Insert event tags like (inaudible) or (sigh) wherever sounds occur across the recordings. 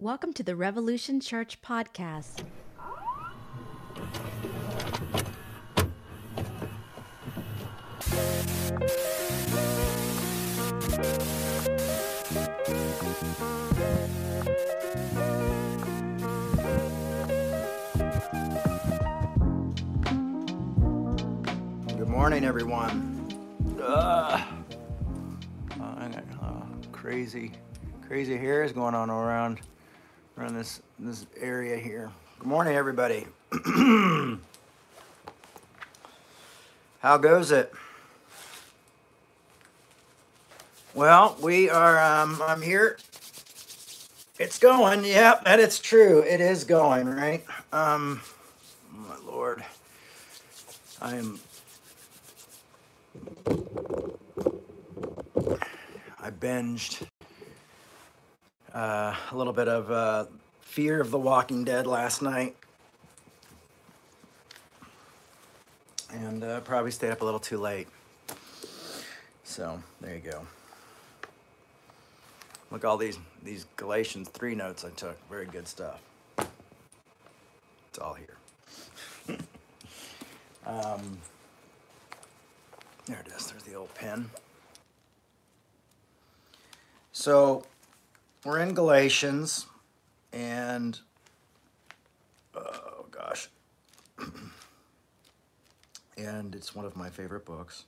Welcome to the Revolution Church podcast. Good morning, everyone. Ugh. Uh, I got uh, crazy, crazy hairs going on around around this this area here. Good morning, everybody. (clears throat) How goes it? Well, we are. Um, I'm here. It's going. Yep, and it's true. It is going. Right. Um, oh my lord. I am I binged uh, a little bit of uh, Fear of the Walking Dead last night. And uh, probably stayed up a little too late. So, there you go. Look all these these Galatians 3 notes I took. Very good stuff. It's all here. (laughs) um, there it is. There's the old pen. So we're in Galatians, and oh gosh, (clears throat) and it's one of my favorite books.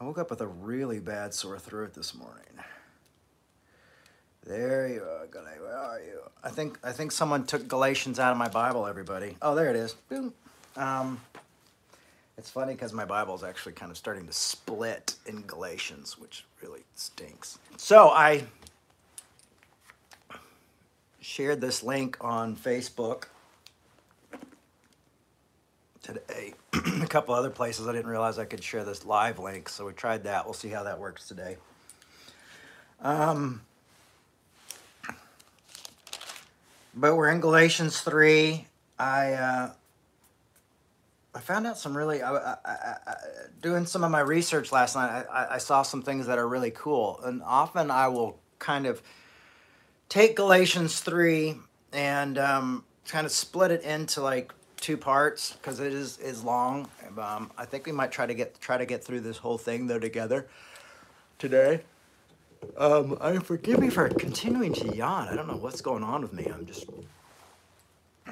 I woke up with a really bad sore throat this morning. There you are, Galatians. Where are you? I think I think someone took Galatians out of my Bible. Everybody. Oh, there it is. Boom. Um, it's funny because my Bible is actually kind of starting to split in Galatians, which really stinks. So I shared this link on Facebook today. (clears throat) a couple other places I didn't realize I could share this live link, so we tried that. We'll see how that works today. Um, but we're in Galatians 3. I uh, I found out some really. I, I, I, doing some of my research last night, I, I saw some things that are really cool, and often I will kind of take Galatians three and um, kind of split it into like two parts because it is is long. Um, I think we might try to get try to get through this whole thing though together today. Um, I forgive me for continuing to yawn. I don't know what's going on with me. I'm just (clears throat)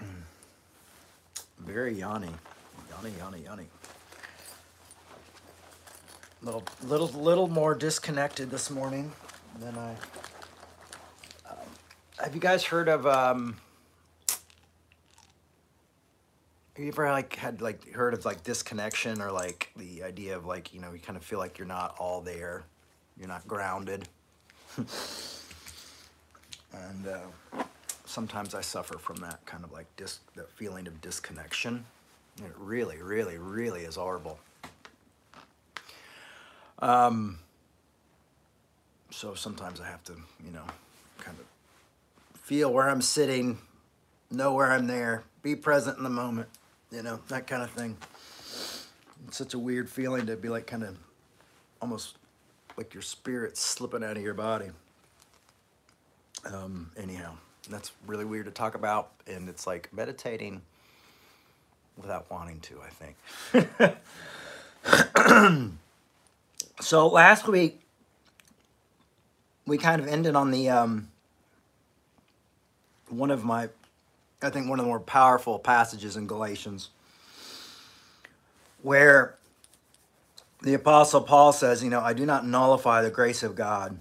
very yawny. Yawny, yawny, yawny. Little, little, little more disconnected this morning than I. Have you guys heard of? Um, have you ever like had like heard of like disconnection or like the idea of like you know you kind of feel like you're not all there, you're not grounded. (laughs) and uh, sometimes I suffer from that kind of like dis that feeling of disconnection. It really, really, really is horrible. Um, so sometimes I have to, you know, kind of feel where I'm sitting, know where I'm there, be present in the moment, you know, that kind of thing. It's such a weird feeling to be like kind of almost like your spirit slipping out of your body. Um, anyhow, that's really weird to talk about, and it's like meditating without wanting to, I think. (laughs) so last week, we kind of ended on the um, one of my, I think, one of the more powerful passages in Galatians, where the Apostle Paul says, You know, I do not nullify the grace of God.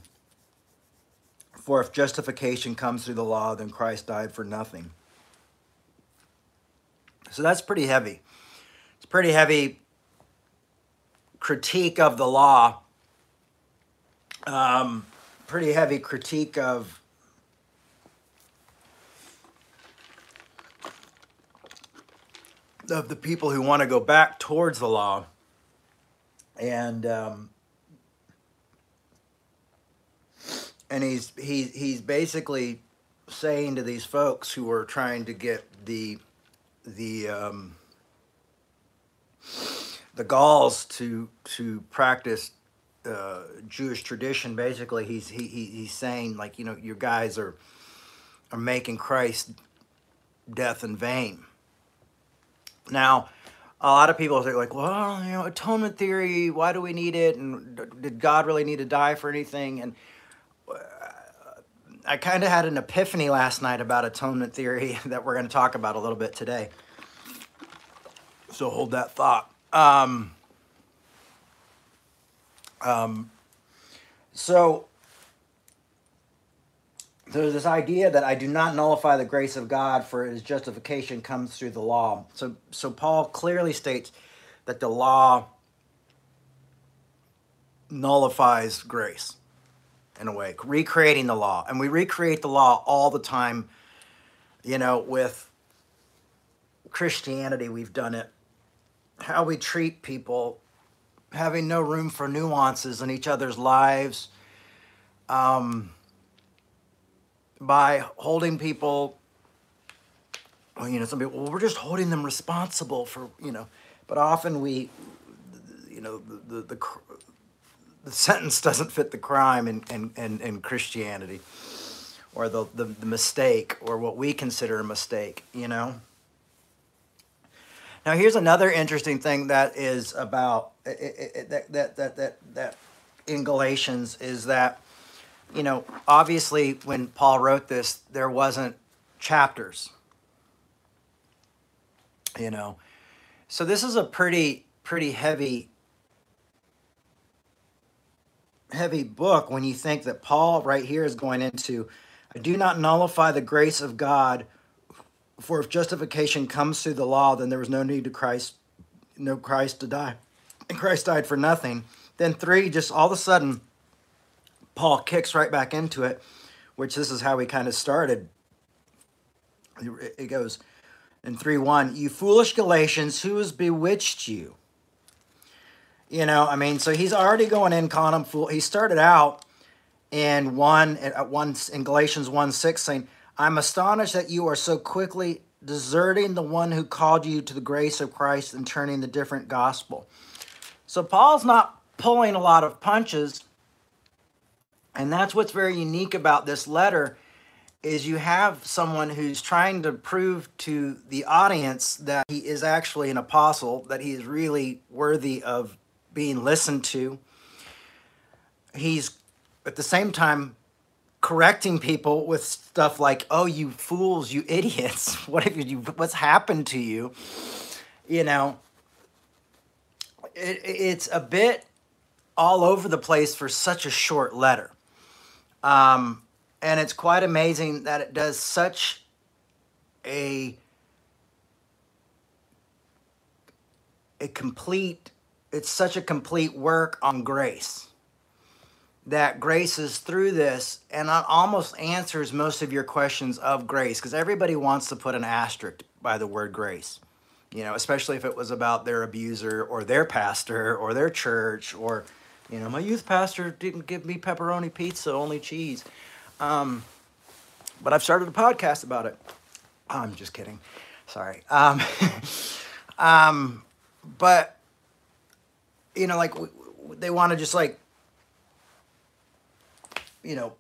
For if justification comes through the law, then Christ died for nothing. So that's pretty heavy. It's pretty heavy critique of the law. Um, pretty heavy critique of of the people who want to go back towards the law. And um, and he's he, he's basically saying to these folks who are trying to get the the um, the Gauls to to practice uh, Jewish tradition. Basically, he's he, he he's saying like you know you guys are are making Christ's death in vain. Now, a lot of people are like, well, you know, atonement theory, why do we need it? And did God really need to die for anything? And uh, I kind of had an epiphany last night about atonement theory (laughs) that we're going to talk about a little bit today. So hold that thought. Um, um, so there's this idea that I do not nullify the grace of God for his justification comes through the law. So so Paul clearly states that the law nullifies grace in a way, recreating the law. And we recreate the law all the time, you know, with Christianity, we've done it. How we treat people, having no room for nuances in each other's lives. Um, by holding people well, you know some people well we're just holding them responsible for you know but often we you know the the, the, the sentence doesn't fit the crime in, in, in, in christianity or the, the, the mistake or what we consider a mistake you know? Now here's another interesting thing that is about it, it, that, that, that, that, that in galatians is that you know, obviously when Paul wrote this, there wasn't chapters. You know. So this is a pretty pretty heavy heavy book when you think that Paul right here is going into I do not nullify the grace of God for if justification comes through the law then there was no need to Christ no Christ to die. And Christ died for nothing. Then 3 just all of a sudden Paul kicks right back into it, which this is how we kind of started. It goes in 3 1, you foolish Galatians, who has bewitched you? You know, I mean, so he's already going in calling fool. He started out in one at one in Galatians 1 6 saying, I'm astonished that you are so quickly deserting the one who called you to the grace of Christ and turning the different gospel. So Paul's not pulling a lot of punches and that's what's very unique about this letter is you have someone who's trying to prove to the audience that he is actually an apostle, that he is really worthy of being listened to. He's at the same time correcting people with stuff like, "Oh, you fools, you (laughs) idiots! What have you? What's happened to you?" You know, it, it's a bit all over the place for such a short letter. Um, and it's quite amazing that it does such a a complete it's such a complete work on grace. That grace is through this and it almost answers most of your questions of grace because everybody wants to put an asterisk by the word grace. You know especially if it was about their abuser or their pastor or their church or you know, my youth pastor didn't give me pepperoni pizza, only cheese. Um, but I've started a podcast about it. I'm just kidding. Sorry. Um, (laughs) um, but, you know, like, they want to just, like, you know,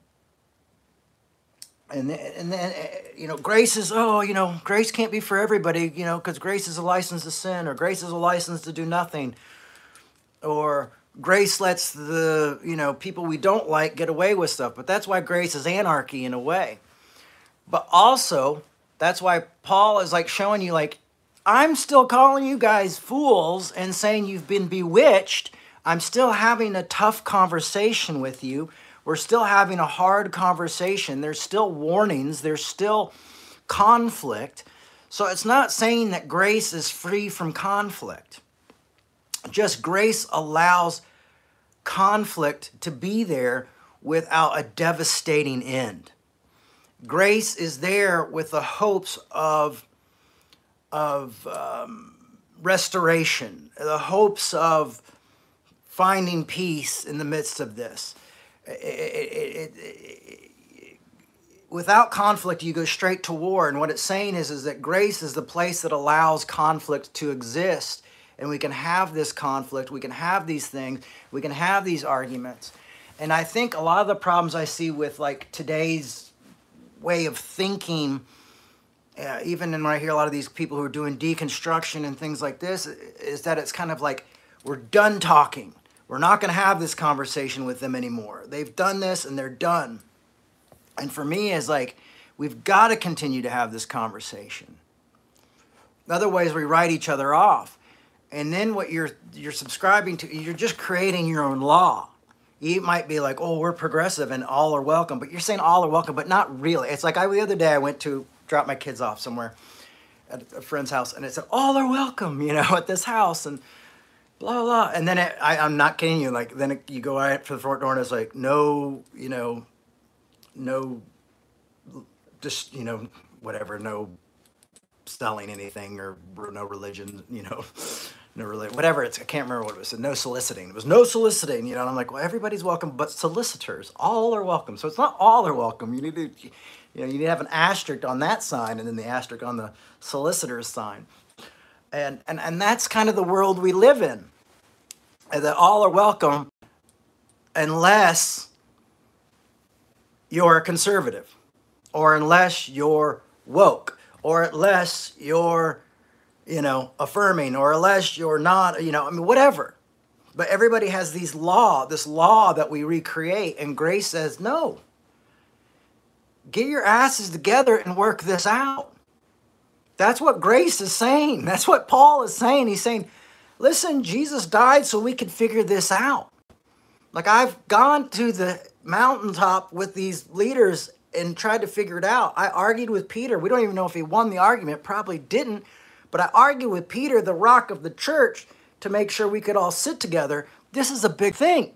and then, and then you know grace is oh you know grace can't be for everybody you know because grace is a license to sin or grace is a license to do nothing or grace lets the you know people we don't like get away with stuff but that's why grace is anarchy in a way. But also that's why paul is like showing you like i'm still calling you guys fools and saying you've been bewitched. I'm still having a tough conversation with you. We're still having a hard conversation. There's still warnings. There's still conflict. So it's not saying that grace is free from conflict. Just grace allows conflict to be there without a devastating end. Grace is there with the hopes of, of um, restoration, the hopes of finding peace in the midst of this. It, it, it, without conflict, you go straight to war. And what it's saying is, is that grace is the place that allows conflict to exist and we can have this conflict, we can have these things, we can have these arguments. And I think a lot of the problems I see with like today's way of thinking uh, even when I hear a lot of these people who are doing deconstruction and things like this, is that it's kind of like we're done talking. We're not going to have this conversation with them anymore. They've done this and they're done. And for me, is like we've got to continue to have this conversation. Otherwise, we write each other off. And then what you're you're subscribing to, you're just creating your own law. You might be like, "Oh, we're progressive and all are welcome," but you're saying all are welcome, but not really. It's like I the other day I went to drop my kids off somewhere at a friend's house, and it said, "All are welcome," (laughs) you know, at this house, and blah blah. And then it, I, I'm not kidding you. Like then it, you go out for the front door, and it's like, no, you know, no, just you know, whatever, no selling anything or no religion, you know, (laughs) no whatever. It's I can't remember what it was. No soliciting. It was no soliciting. You know, and I'm like, well, everybody's welcome, but solicitors, all are welcome. So it's not all are welcome. You need to you know, you need to have an asterisk on that sign and then the asterisk on the solicitor's sign. And, and, and that's kind of the world we live in. That all are welcome unless you're a conservative or unless you're woke or unless you're, you know, affirming or unless you're not, you know, I mean, whatever. But everybody has these law, this law that we recreate, and grace says no get your asses together and work this out. That's what grace is saying. That's what Paul is saying. He's saying, listen, Jesus died so we could figure this out. Like I've gone to the mountaintop with these leaders and tried to figure it out. I argued with Peter. We don't even know if he won the argument, probably didn't. But I argued with Peter, the rock of the church, to make sure we could all sit together. This is a big thing.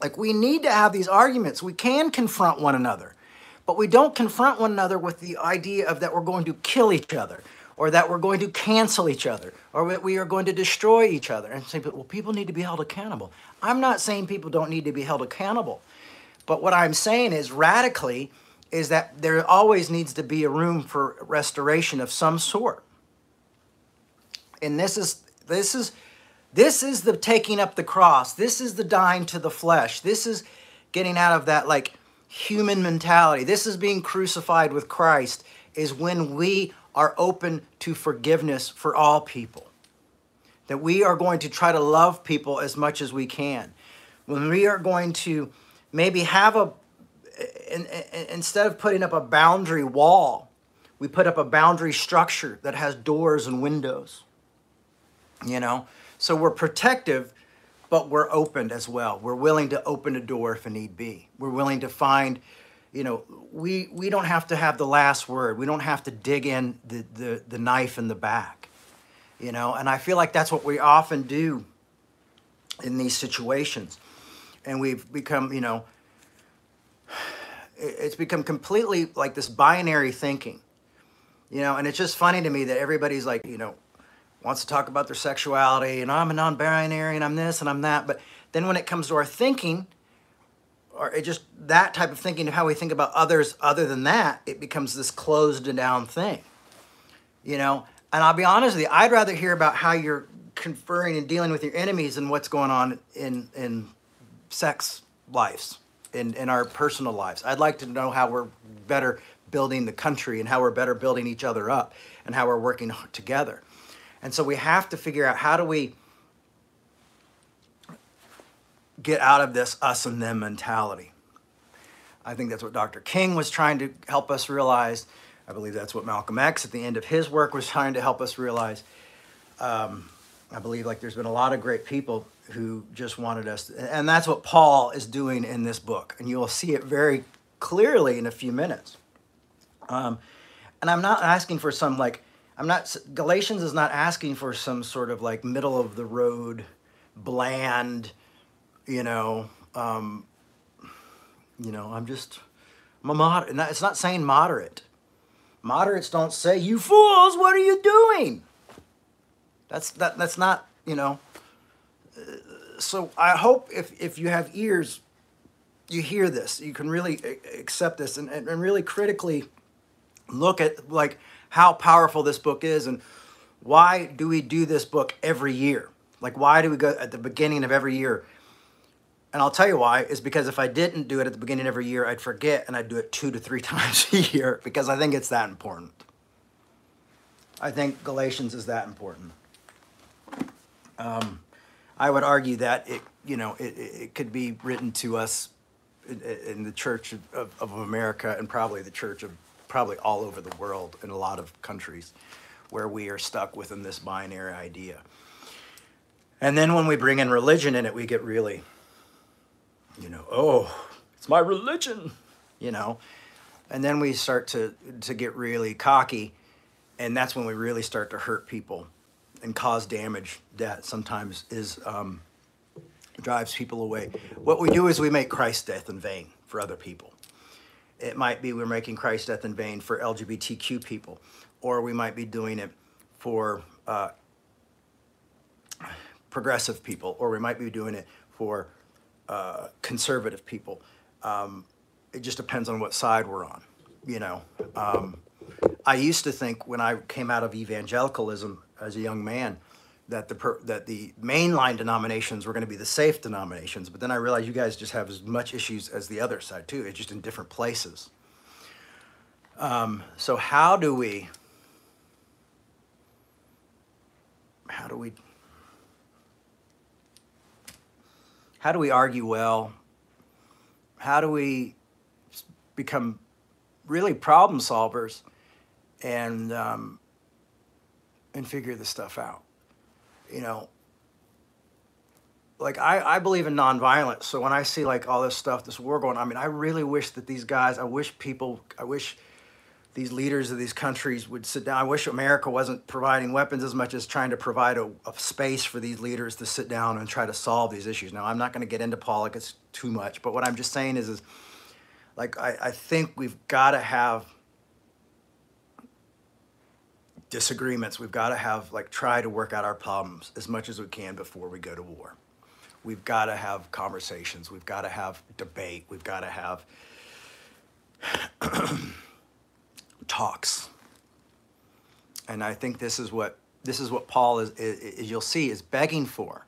Like we need to have these arguments. We can confront one another. But we don't confront one another with the idea of that we're going to kill each other or that we're going to cancel each other or that we are going to destroy each other and say, well, people need to be held accountable. I'm not saying people don't need to be held accountable. But what I'm saying is radically is that there always needs to be a room for restoration of some sort. And this is this is this is the taking up the cross. This is the dying to the flesh. This is getting out of that like human mentality. This is being crucified with Christ, is when we are open to forgiveness for all people. That we are going to try to love people as much as we can. When we are going to maybe have a, in, in, instead of putting up a boundary wall, we put up a boundary structure that has doors and windows. You know? So we're protective but we're open as well. We're willing to open a door if a need be. We're willing to find, you know, we we don't have to have the last word. We don't have to dig in the the, the knife in the back, you know. And I feel like that's what we often do in these situations, and we've become, you know, it's become completely like this binary thinking, you know. And it's just funny to me that everybody's like, you know wants to talk about their sexuality and I'm a non-binary and I'm this and I'm that. But then when it comes to our thinking, or it just that type of thinking of how we think about others other than that, it becomes this closed down thing. You know, and I'll be honest with you, I'd rather hear about how you're conferring and dealing with your enemies and what's going on in in sex lives, in, in our personal lives. I'd like to know how we're better building the country and how we're better building each other up and how we're working together. And so we have to figure out how do we get out of this us and them mentality. I think that's what Dr. King was trying to help us realize. I believe that's what Malcolm X at the end of his work was trying to help us realize. Um, I believe like there's been a lot of great people who just wanted us, to, and that's what Paul is doing in this book, and you will see it very clearly in a few minutes. Um, and I'm not asking for some like I'm not Galatians is not asking for some sort of like middle of the road, bland, you know, um, you know. I'm just I'm a moderate. It's not saying moderate. Moderates don't say you fools. What are you doing? That's that. That's not you know. So I hope if if you have ears, you hear this. You can really accept this and, and really critically look at like how powerful this book is and why do we do this book every year? Like, why do we go at the beginning of every year? And I'll tell you why, is because if I didn't do it at the beginning of every year, I'd forget and I'd do it two to three (laughs) times a year because I think it's that important. I think Galatians is that important. Um, I would argue that it, you know, it, it could be written to us in, in the Church of, of, of America and probably the Church of probably all over the world in a lot of countries where we are stuck within this binary idea. And then when we bring in religion in it, we get really, you know, oh, it's my religion, you know. And then we start to to get really cocky, and that's when we really start to hurt people and cause damage that sometimes is um, drives people away. What we do is we make Christ's death in vain for other people. It might be we're making Christ's death in vain for LGBTQ people, or we might be doing it for uh, progressive people, or we might be doing it for uh, conservative people. Um, it just depends on what side we're on, you know. Um, I used to think when I came out of evangelicalism as a young man that the per, that the mainline denominations were going to be the safe denominations, but then I realized you guys just have as much issues as the other side too. It's just in different places. Um, so how do we? How do we? How do we argue well? How do we become really problem solvers and um, and figure this stuff out? You know, like I, I believe in nonviolence. So when I see like all this stuff, this war going, I mean, I really wish that these guys, I wish people, I wish these leaders of these countries would sit down. I wish America wasn't providing weapons as much as trying to provide a, a space for these leaders to sit down and try to solve these issues. Now, I'm not going to get into politics too much, but what I'm just saying is, is like I, I think we've got to have disagreements. We've got to have like try to work out our problems as much as we can before we go to war. We've got to have conversations. We've got to have debate. We've got to have (clears throat) talks. And I think this is what this is what Paul is, is, is you'll see is begging for.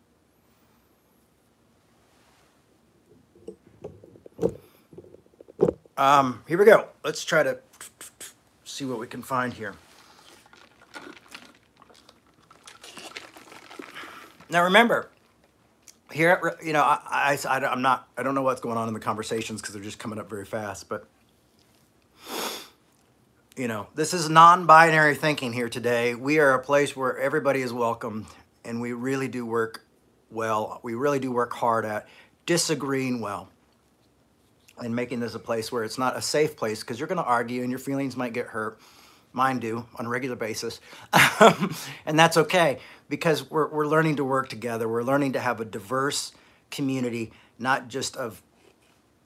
Um, here we go. Let's try to see what we can find here. Now remember, here, at, you know, I, I, I, am not, I don't know what's going on in the conversations because they're just coming up very fast, but you know, this is non-binary thinking here today. We are a place where everybody is welcome and we really do work well. We really do work hard at disagreeing well and making this a place where it's not a safe place because you're going to argue and your feelings might get hurt. Mine do on a regular basis. (laughs) and that's okay because we're, we're learning to work together. We're learning to have a diverse community, not just of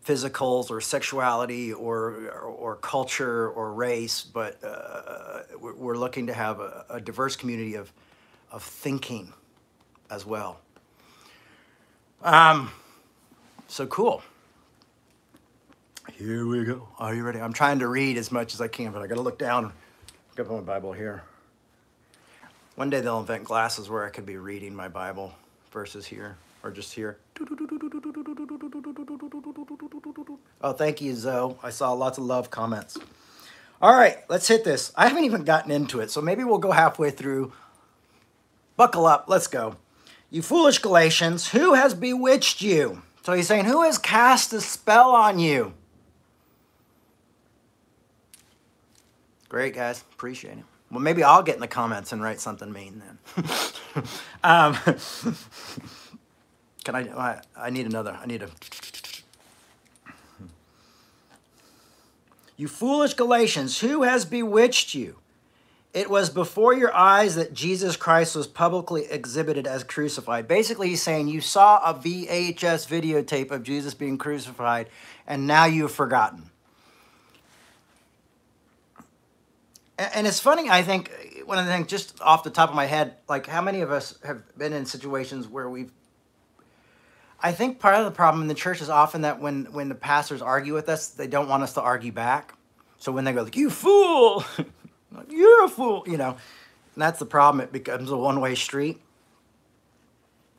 physicals or sexuality or, or, or culture or race, but uh, we're looking to have a, a, diverse community of, of thinking as well. Um, so cool. Here we go. Are you ready? I'm trying to read as much as I can, but I got to look down. I got my Bible here. One day they'll invent glasses where I could be reading my Bible verses here or just here. Oh, thank you, Zoe. I saw lots of love comments. All right, let's hit this. I haven't even gotten into it, so maybe we'll go halfway through. Buckle up, let's go. You foolish Galatians, who has bewitched you? So he's saying, who has cast a spell on you? Great, guys. Appreciate it. Well, maybe I'll get in the comments and write something mean then. (laughs) um, (laughs) can I, I? I need another. I need a. You foolish Galatians, who has bewitched you? It was before your eyes that Jesus Christ was publicly exhibited as crucified. Basically, he's saying you saw a VHS videotape of Jesus being crucified, and now you've forgotten. And it's funny, I think, one of the things just off the top of my head, like how many of us have been in situations where we've I think part of the problem in the church is often that when when the pastors argue with us, they don't want us to argue back. So when they go like, "You fool," (laughs) "You're a fool," you know, and that's the problem. It becomes a one way street.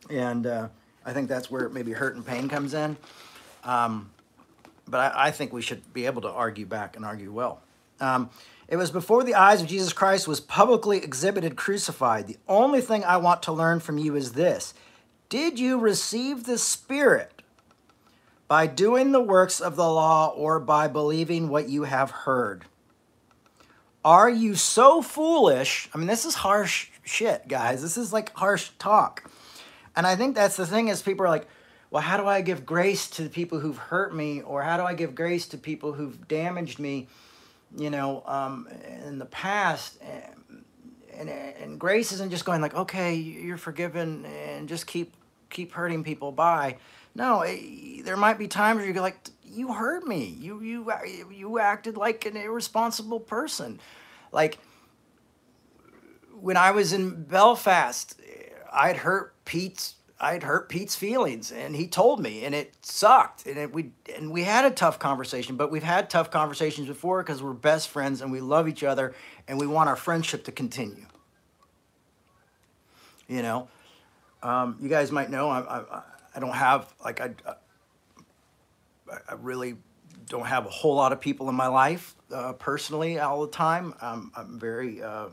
And uh, I think that's where maybe hurt and pain comes in. Um, but I, I, think we should be able to argue back and argue well. Um, it was before the eyes of Jesus Christ was publicly exhibited crucified. The only thing I want to learn from you is this Did you receive the Spirit by doing the works of the law or by believing what you have heard? Are you so foolish? I mean, this is harsh shit, guys. This is like harsh talk. And I think that's the thing is people are like, well, how do I give grace to the people who've hurt me? Or how do I give grace to people who've damaged me, you know, um, in the past? And, and, and grace isn't just going like, okay, you're forgiven and just keep keep hurting people by. No, it, there might be times where you go like, you hurt me. You you you acted like an irresponsible person. Like when I was in Belfast, eh, I'd hurt Pete's I'd hurt Pete's feelings, and he told me, and it sucked. And it, we and we had a tough conversation, but we've had tough conversations before because we're best friends and we love each other, and we want our friendship to continue. You know, um, you guys might know I, I, I don't have like I I really don't have a whole lot of people in my life uh, personally all the time. Um, I'm very, uh,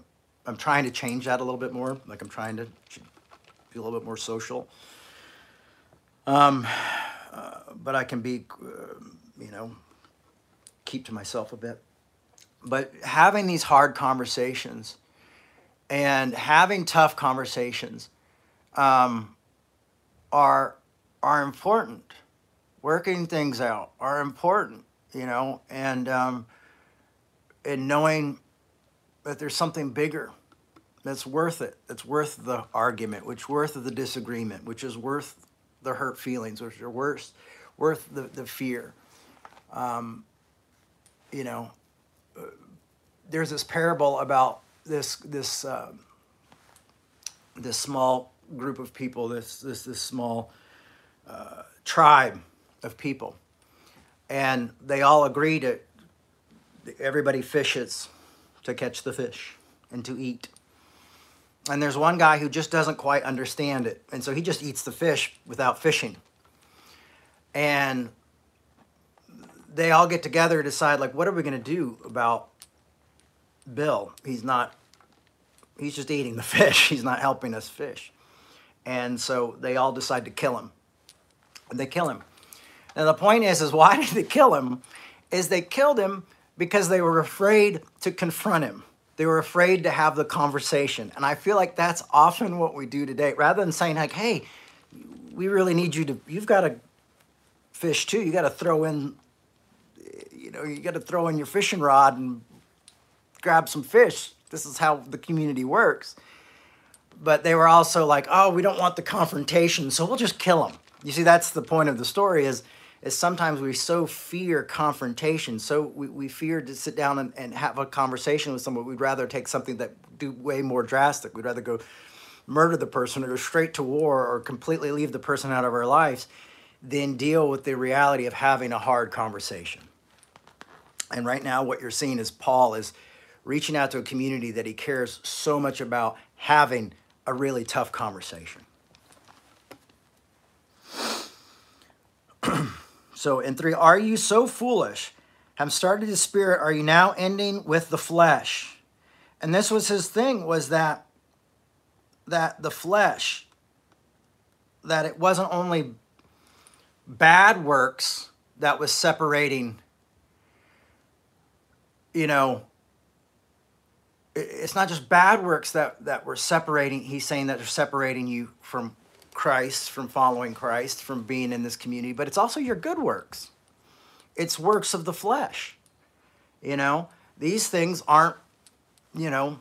I'm trying to change that a little bit more. Like I'm trying to be a little bit more social. Um, uh, but I can be, uh, you know, keep to myself a bit. But having these hard conversations and having tough conversations um, are are important working things out are important, you know, and um, and knowing that there's something bigger that's worth it, that's worth the argument, which worth the disagreement, which is worth the hurt feelings, which are worth worth the, the fear. Um, you know, uh, there's this parable about this this uh, this small group of people, this this this small uh, tribe of people. And they all agree to, everybody fishes to catch the fish and to eat. And there's one guy who just doesn't quite understand it. And so he just eats the fish without fishing. And they all get together and decide, like, what are we going to do about Bill? He's not, he's just eating the (laughs) fish. He's not helping us fish. And so they all decide to kill him. And they kill him. Now the point is, is why (laughs) did they kill him? Is they killed him because they were afraid to confront him. They were afraid to have the conversation. And I feel like that's often what we do today. Rather than saying like, hey, we really need you to, you've got to fish too. You got to throw in, you know, you got to throw in your fishing rod and grab some fish. This is how the community works. But they were also like, oh, we don't want the confrontation, so we'll just kill them. You see, that's the point of the story is is sometimes we so fear confrontation, so we, we fear to sit down and, and have a conversation with someone. We'd rather take something that do way more drastic. We'd rather go murder the person or go straight to war or completely leave the person out of our lives than deal with the reality of having a hard conversation. And right now, what you're seeing is Paul is reaching out to a community that he cares so much about having a really tough conversation. (clears throat) So in three, are you so foolish? Have started the spirit, are you now ending with the flesh? And this was his thing, was that that the flesh, that it wasn't only bad works that was separating, you know, it's not just bad works that, that were separating, he's saying that they're separating you from Christ, from following Christ, from being in this community, but it's also your good works. It's works of the flesh. You know, these things aren't, you know,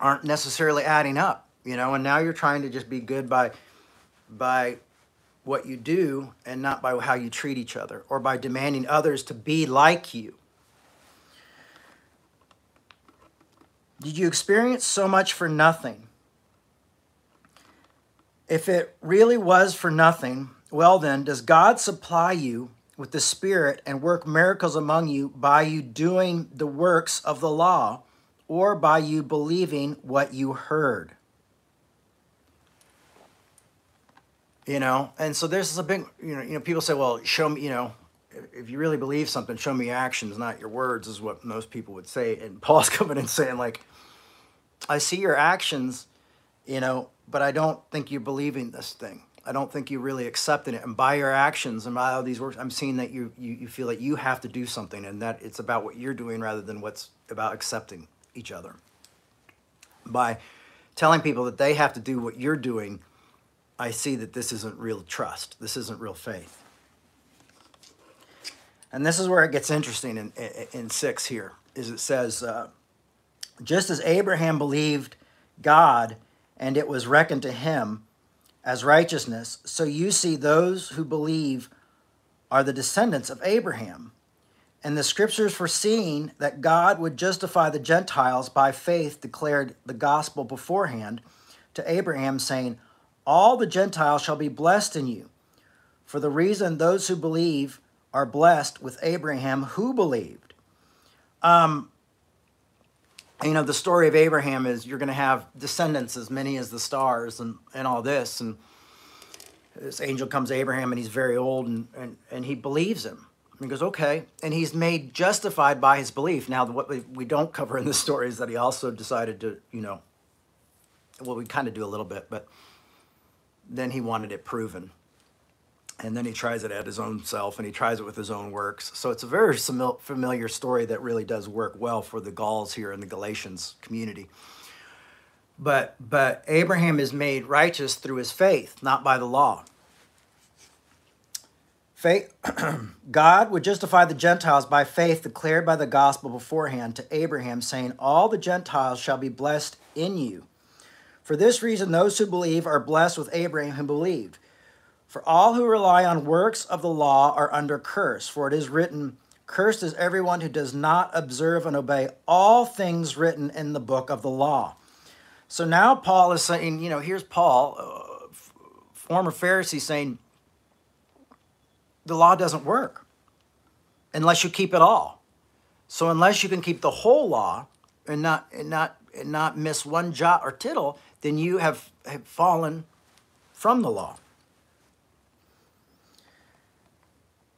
aren't necessarily adding up, you know, and now you're trying to just be good by by what you do and not by how you treat each other or by demanding others to be like you. Did you experience so much for nothing? If it really was for nothing, well then, does God supply you with the Spirit and work miracles among you by you doing the works of the law or by you believing what you heard? you know and so there's a big you know you know people say well show me you know if you really believe something show me actions not your words is what most people would say and (laughs) paul's coming and saying like i see your actions you know but i don't think you're believing this thing i don't think you're really accepting it and by your actions and by all these works i'm seeing that you, you you feel like you have to do something and that it's about what you're doing rather than what's about accepting each other by telling people that they have to do what you're doing I see that this isn't real trust. This isn't real faith. And this is where it gets interesting in, in, in six here, is it says, uh, just as Abraham believed God and it was reckoned to him as righteousness, so you see those who believe are the descendants of Abraham. And the scriptures foreseeing that God would justify the Gentiles by faith declared the gospel beforehand to Abraham, saying, all the Gentiles shall be blessed in you. For the reason those who believe are blessed with Abraham who believed. Um, you know, the story of Abraham is you're going to have descendants as many as the stars and, and all this. And this angel comes to Abraham and he's very old and, and, and he believes him. And he goes, okay. And he's made justified by his belief. Now, what we, we don't cover in this story is that he also decided to, you know, well, we kind of do a little bit, but then he wanted it proven. And then he tries it at his own self and he tries it with his own works. So it's a very familiar story that really does work well for the Gauls here in the Galatians community. But, but Abraham is made righteous through his faith, not by the law. Faith, (clears throat) God would justify the Gentiles by faith declared by the gospel beforehand to Abraham, saying, All the Gentiles shall be blessed in you. For this reason, those who believe are blessed with Abraham who believed. For all who rely on works of the law are under curse, for it is written, Cursed is everyone who does not observe and obey all things written in the book of the law. So now Paul is saying, you know, here's Paul, uh, former Pharisee, saying, the law doesn't work unless you keep it all. So unless you can keep the whole law and not and not and not miss one jot or tittle, then you have, have fallen from the law.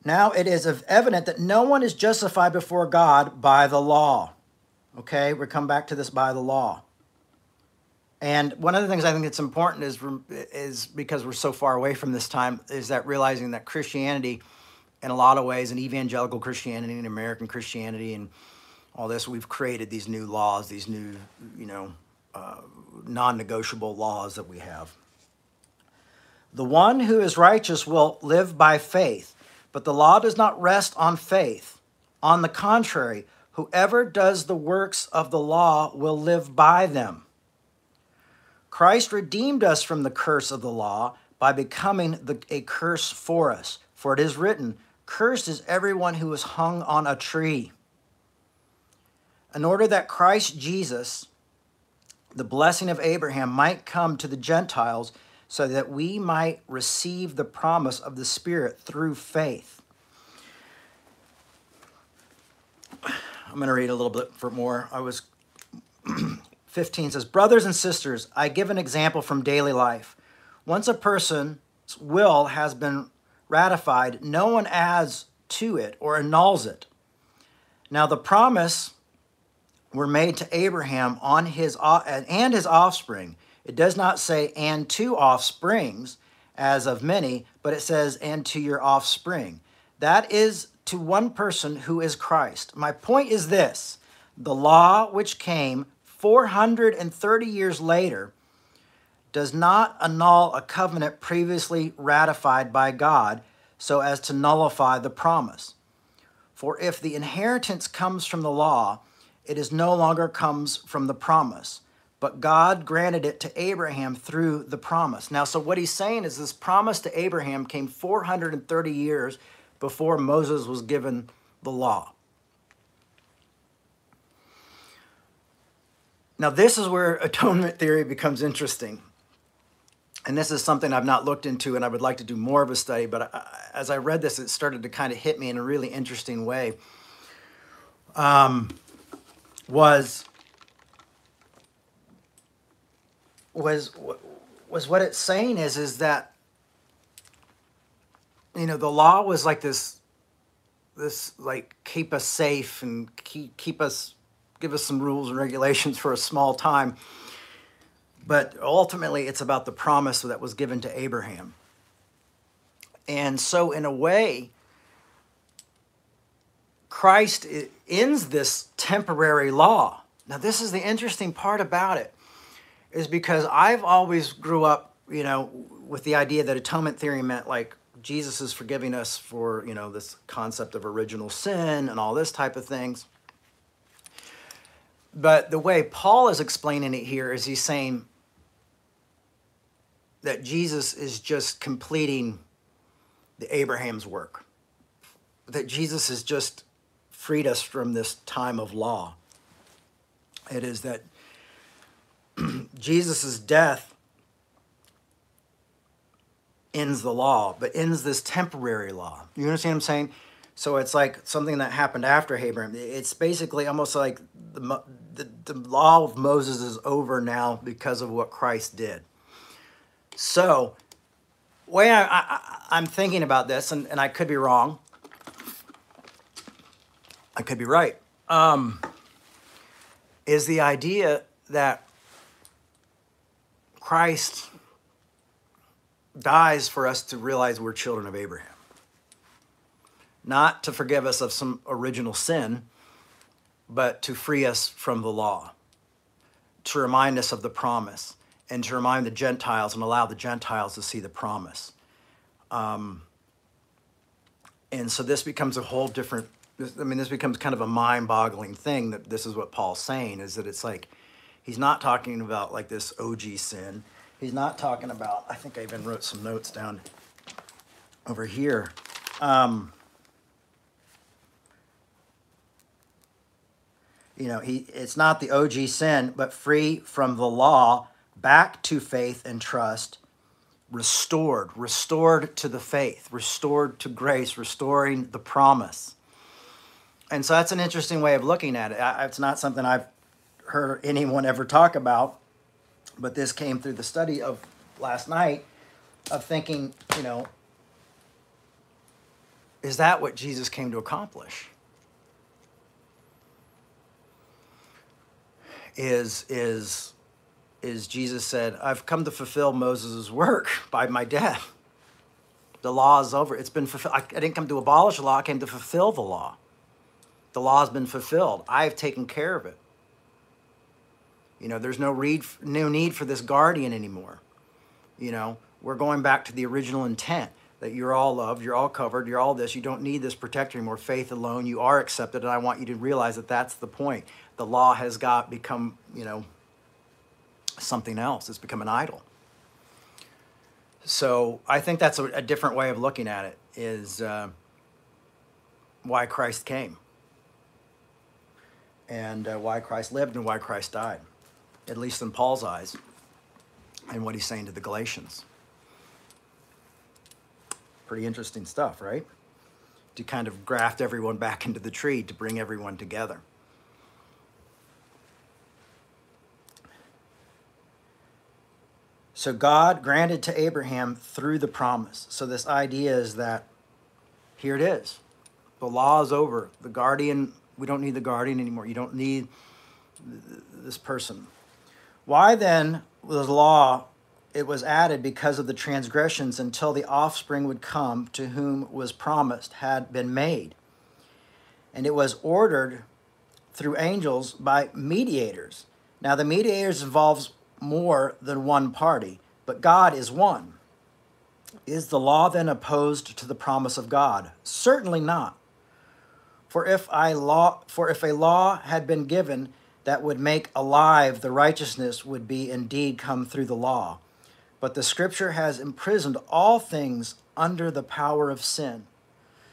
Now it is evident that no one is justified before God by the law. Okay, we come back to this by the law. And one of the things I think that's important is, is because we're so far away from this time, is that realizing that Christianity, in a lot of ways, and evangelical Christianity and American Christianity and all this, we've created these new laws, these new, you know, uh, non-negotiable laws that we have. The one who is righteous will live by faith, but the law does not rest on faith. On the contrary, whoever does the works of the law will live by them. Christ redeemed us from the curse of the law by becoming the, a curse for us. For it is written, Cursed is everyone who is hung on a tree. In order that Christ Jesus, the blessing of Abraham, might come to the Gentiles so that we might receive the promise of the Spirit through faith. I'm going to read a little bit for more. I was (clears throat) 15 says, Brothers and sisters, I give an example from daily life. Once a person's will has been ratified, no one adds to it or annuls it. Now, the promise were made to Abraham on his and his offspring. It does not say and to offsprings as of many, but it says and to your offspring. That is to one person who is Christ. My point is this, the law which came 430 years later does not annul a covenant previously ratified by God so as to nullify the promise. For if the inheritance comes from the law, it is no longer comes from the promise, but God granted it to Abraham through the promise. Now, so what he's saying is this promise to Abraham came 430 years before Moses was given the law. Now, this is where (laughs) atonement theory becomes interesting. And this is something I've not looked into, and I would like to do more of a study. But as I read this, it started to kind of hit me in a really interesting way. Um, was was was what it's saying is is that you know, the law was like this, this like keep us safe and keep keep us, give us some rules and regulations for a small time. But ultimately, it's about the promise that was given to Abraham. And so, in a way, Christ eh, ends this temporary law. Now, this is the interesting part about it, is because I've always grew up, you know, with the idea that atonement theory meant like Jesus is forgiving us for, you know, this concept of original sin and all this type of things. But the way Paul is explaining it here is he's saying that Jesus is just completing the Abraham's work. That Jesus has just freed us from this time of law. It is that (clears throat) Jesus' death ends the law, but ends this temporary law. You understand what I'm saying? So it's like something that happened after Abraham. It's basically almost like the, the, the law of Moses is over now because of what Christ did. So, way I, I, I'm thinking about this, and, and I could be wrong, I could be right, um, is the idea that Christ dies for us to realize we're children of Abraham. Not to forgive us of some original sin, but to free us from the law, to remind us of the promise, and to remind the Gentiles and allow the Gentiles to see the promise. Um, and so this becomes a whole different, I mean, this becomes kind of a mind boggling thing that this is what Paul's saying is that it's like, he's not talking about like this OG sin He's not talking about, I think I even wrote some notes down over here. Um, you know, he it's not the OG sin, but free from the law, back to faith and trust, restored, restored to the faith, restored to grace, restoring the promise. And so that's an interesting way of looking at it. It's not something I've heard anyone ever talk about but this came through the study of last night of thinking, you know, is that what Jesus came to accomplish? Is is is Jesus said, I've come to fulfill Moses' work (laughs) by my death. The law is over. It's been fulfilled. I, I didn't come to abolish the law, I came to fulfill the law. The law has been fulfilled. I have taken care of it. You know, there's no, read, no need for this guardian anymore. You know, we're going back to the original intent that you're all loved, you're all covered, you're all this. You don't need this protector anymore. Faith alone, you are accepted, and I want you to realize that that's the point. The law has got become, you know, something else. It's become an idol. So I think that's a, a different way of looking at it. Is uh, why Christ came, and uh, why Christ lived, and why Christ died at least in Paul's eyes, and what he's saying to the Galatians. Pretty interesting stuff, right? To kind of graft everyone back into the tree, to bring everyone together. So God granted to Abraham through the promise. So this idea is that here it is. The law is over. The guardian, we don't need the guardian anymore. You don't need this person. Why then the law it was added because of the transgressions until the offspring would come to whom was promised had been made. And it was ordered through angels by mediators. Now the mediators involves more than one party, but God is one. Is the law then opposed to the promise of God? Certainly not. For if I law for if a law had been given that would make alive the righteousness would be indeed come through the law. But the scripture has imprisoned all things under the power of sin,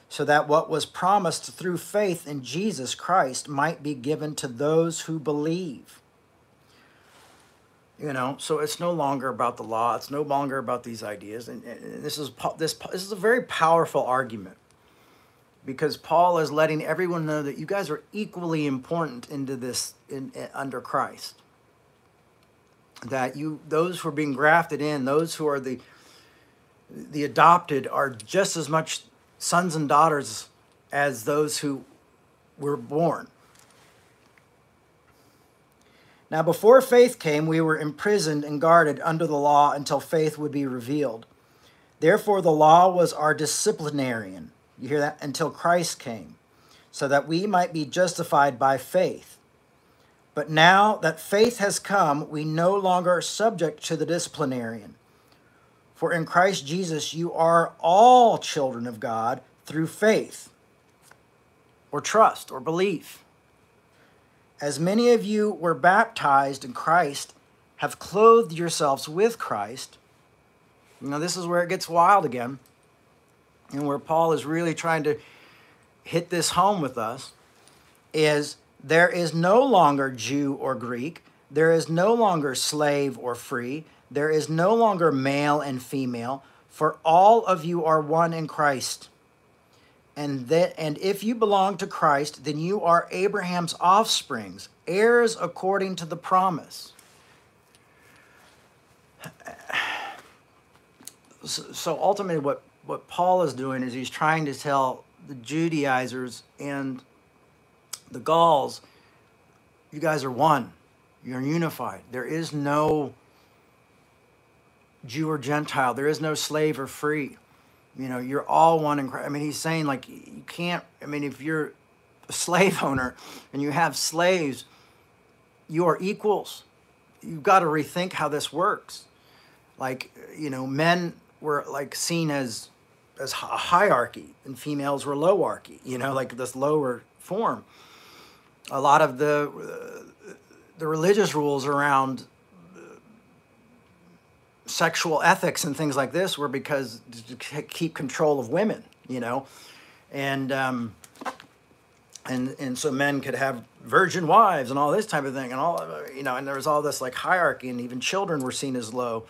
so that what was promised through faith in Jesus Christ might be given to those who believe. You know, so it's no longer about the law. It's no longer about these ideas, and, and this is this this is a very powerful argument because Paul is letting everyone know that you guys are equally important into this in, in, under Christ. That you those who are being grafted in, those who are the the adopted are just as much sons and daughters as those who were born. Now, before faith came, we were imprisoned and guarded under the law until faith would be revealed. Therefore, the law was our disciplinarian. You hear that? Until Christ came, so that we might be justified by faith. But now that faith has come, we no longer are subject to the disciplinarian. For in Christ Jesus, you are all children of God through faith, or trust, or belief. As many of you were baptized in Christ, have clothed yourselves with Christ. Now, this is where it gets wild again, and where Paul is really trying to hit this home with us is there is no longer Jew or Greek, there is no longer slave or free, there is no longer male and female, for all of you are one in Christ. And that and if you belong to Christ, then you are Abraham's offsprings, heirs according to the promise. So ultimately what what Paul is doing is he's trying to tell the Judaizers and the Gauls, you guys are one. You're unified. There is no Jew or Gentile. There is no slave or free. You know, you're all one in Christ. I mean, he's saying like you can't. I mean, if you're a slave owner and you have slaves, you are equals. You've got to rethink how this works. Like, you know, men were like seen as as a hierarchy and females were lowarchy. You know, like this lower form. A lot of the the religious rules around sexual ethics and things like this were because to keep control of women, you know, and um, and and so men could have virgin wives and all this type of thing, and all you know, and there was all this like hierarchy, and even children were seen as low,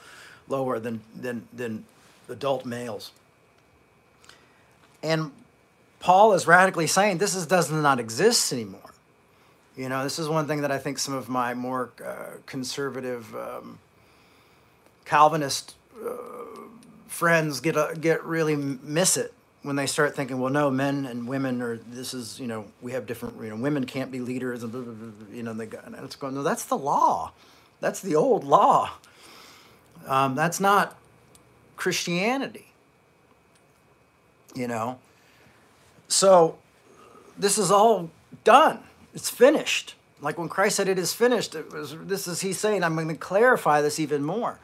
lower than than than adult males. And Paul is radically saying this is, does not exist anymore. You know, this is one thing that I think some of my more uh, conservative um, Calvinist uh, friends get uh, get really miss it when they start thinking, well, no, men and women are this is you know we have different you know women can't be leaders and blah, blah, blah, you know they and it's going no that's the law, that's the old law. Um, that's not Christianity. You know, so this is all done. It's finished. Like when Christ said it is finished, it was this is he's saying I'm going to clarify this even more.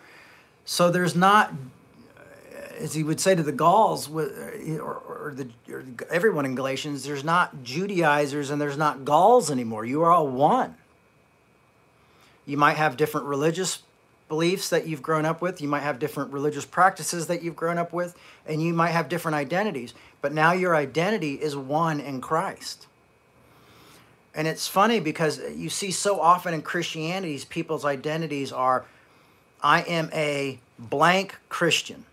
So there's not, as he would say to the Gauls, or, or, the, or everyone in Galatians, there's not Judaizers and there's not Gauls anymore. You are all one. You might have different religious beliefs that you've grown up with. You might have different religious practices that you've grown up with, and you might have different identities. But now your identity is one in Christ. And it's funny because you see so often in Christianity, people's identities are I am a blank Christian.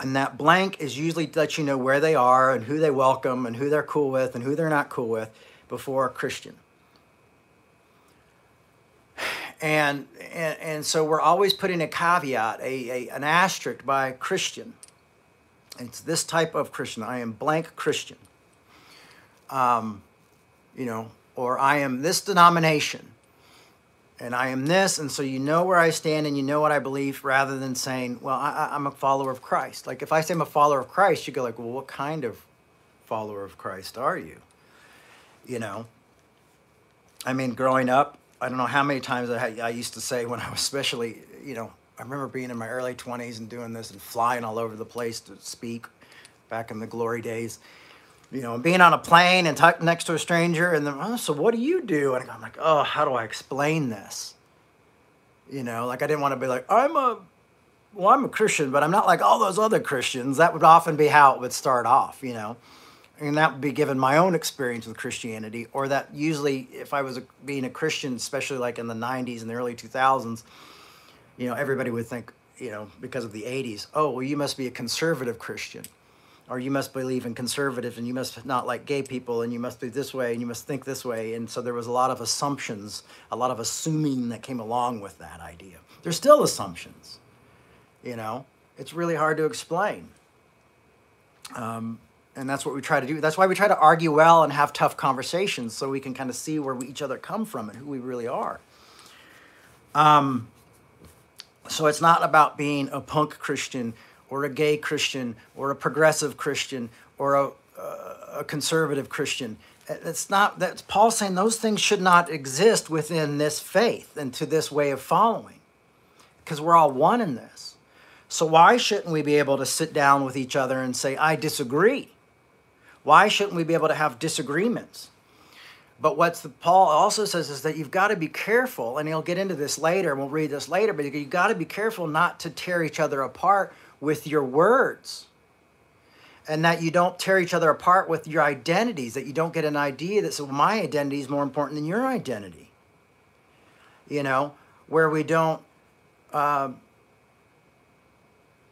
And that blank is usually to let you know where they are and who they welcome and who they're cool with and who they're not cool with before a Christian. And, and, and so we're always putting a caveat, a, a, an asterisk by Christian. It's this type of Christian. I am blank Christian. Um, you know, or I am this denomination and I am this, and so you know where I stand and you know what I believe, rather than saying, "Well, I, am a follower of Christ." Like if I say I'm a follower of Christ, you go like, "Well, what kind of follower of Christ are you?" You know. I mean, growing up, I don't know how many times I, had, I used to say when I was especially, you know, I remember being in my early 20s and doing this and flying all over the place to speak back in the glory days you know, being on a plane and talking next to a stranger, and then, oh, so what do you do? And I'm like, oh, how do I explain this? You know, like I didn't want to be like, I'm a, well, I'm a Christian, but I'm not like all those other Christians. That would often be how it would start off, you know, and that would be given my own experience with Christianity, or that usually, if I was a, being a Christian, especially like in the '90s and the early 2000s, you know, everybody would think, you know, because of the '80s, oh, well, you must be a conservative Christian or you must believe in conservative and you must not like gay people and you must be this way and you must think this way and so there was a lot of assumptions a lot of assuming that came along with that idea there's still assumptions you know it's really hard to explain. Um, and that's what we try to do. That's why we try to argue well and have tough conversations so we can kind of see where we, each other come from and who we really are. Um, so it's not about being a punk Christian or a gay Christian or a progressive Christian or a, a conservative Christian. It's not that Paul's saying those things should not exist within this faith and to this way of following because we're all one in this. So why shouldn't we be able to sit down with each other and say, I disagree? Why shouldn't we be able to have disagreements? But what Paul also says is that you've got to be careful, and he'll get into this later, and we'll read this later, but you've got to be careful not to tear each other apart with your words. And that you don't tear each other apart with your identities, that you don't get an idea that, so my identity is more important than your identity. You know, where we don't. Uh,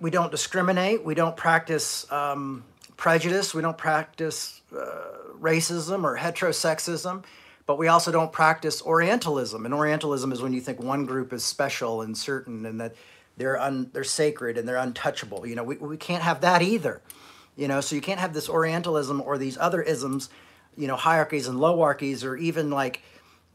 we don't discriminate. We don't practice um, prejudice. We don't practice uh, racism or heterosexism, but we also don't practice Orientalism. And Orientalism is when you think one group is special and certain and that they're un, they're sacred and they're untouchable. You know, we, we can't have that either. You know, so you can't have this Orientalism or these other isms, you know, hierarchies and lowarchies, or even like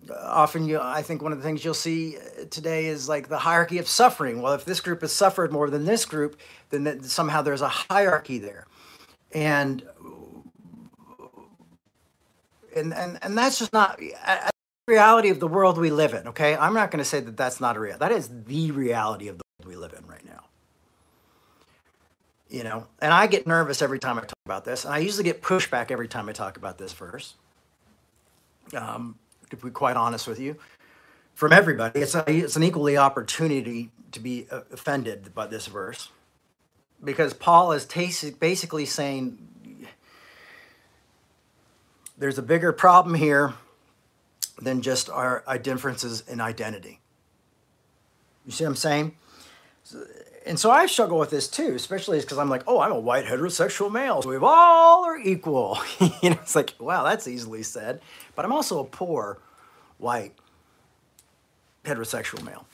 uh, often you i think one of the things you'll see uh, today is like the hierarchy of suffering well if this group has suffered more than this group then that somehow there's a hierarchy there and and and, and that's just not a, reality of the world we live in okay i'm not going to say that that's not a real that is the reality of the we live in right now you know and i get nervous every time i talk about this and i usually get pushback every time i talk about this verse um, to be quite honest with you from everybody it's, a, it's an equally opportunity to be uh, offended by this verse because Paul is basically saying there's a bigger problem here than just our differences in identity. You see what I'm saying? And so I struggle with this too, especially because I'm like, oh, I'm a white heterosexual male. So we all are equal. (laughs) you know, it's like, wow, that's easily said. But I'm also a poor white heterosexual male.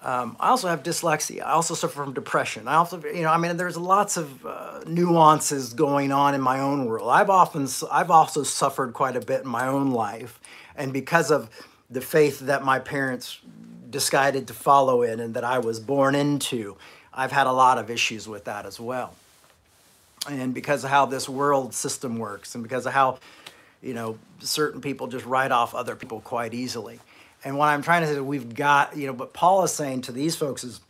Um, I also have dyslexia. I also suffer from depression. I also, you know, I mean, there's lots of uh, nuances going on in my own world. I've often, I've also suffered quite a bit in my own life, and because of the faith that my parents decided to follow in and that I was born into, I've had a lot of issues with that as well. And because of how this world system works, and because of how, you know, certain people just write off other people quite easily. And what I'm trying to say is we've got, you know, but Paul is saying to these folks is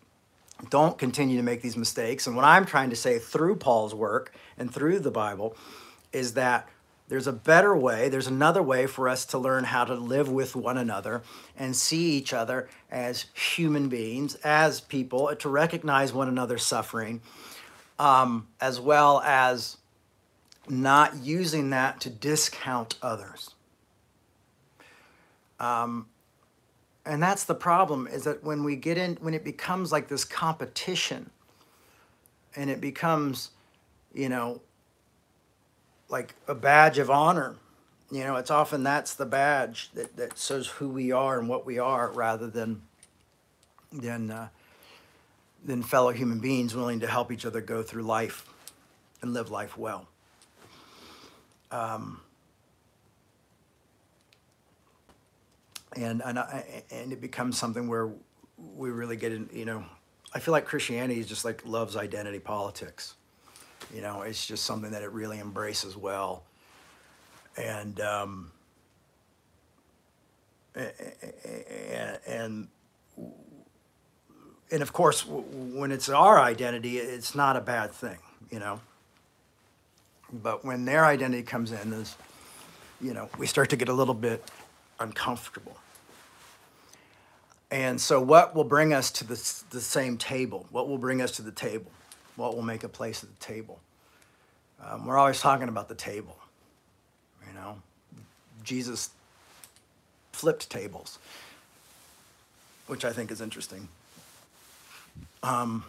don't continue to make these mistakes. And what I'm trying to say through Paul's work and through the Bible is that there's a better way, there's another way for us to learn how to live with one another and see each other as human beings, as people, to recognize one another's suffering, um, as well as not using that to discount others. Um, and that's the problem is that when we get in when it becomes like this competition and it becomes you know like a badge of honor you know it's often that's the badge that, that says who we are and what we are rather than than uh, than fellow human beings willing to help each other go through life and live life well um, and and I, and it becomes something where we really get in. You know, I feel like Christianity is just like loves identity politics. You know, it's just something that it really embraces well, and um, and and of course, when it's our identity, it's not a bad thing. You know. But when their identity comes in, is you know, we start to get a little bit uncomfortable. And so, what will bring us to the, the same table? What will bring us to the table? What will make a place at the table? Um, we're always talking about the table. You know, Jesus flipped tables, which I think is interesting. Um,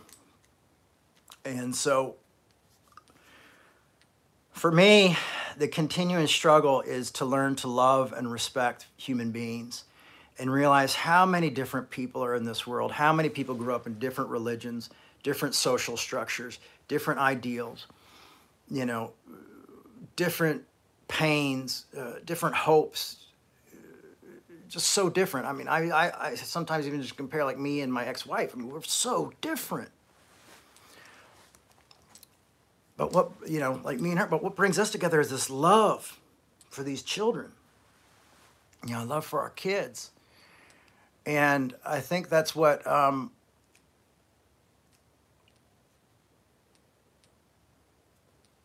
and so, for me, the continuing struggle is to learn to love and respect human beings and realize how many different people are in this world, how many people grew up in different religions, different social structures, different ideals, you know, different pains, uh, different hopes, just so different. I mean, I, I, I sometimes even just compare like me and my ex-wife. I mean, we're so different. But what, you know, like me and her, but what brings us together is this love for these children. You know, love for our kids. And I think that's what um,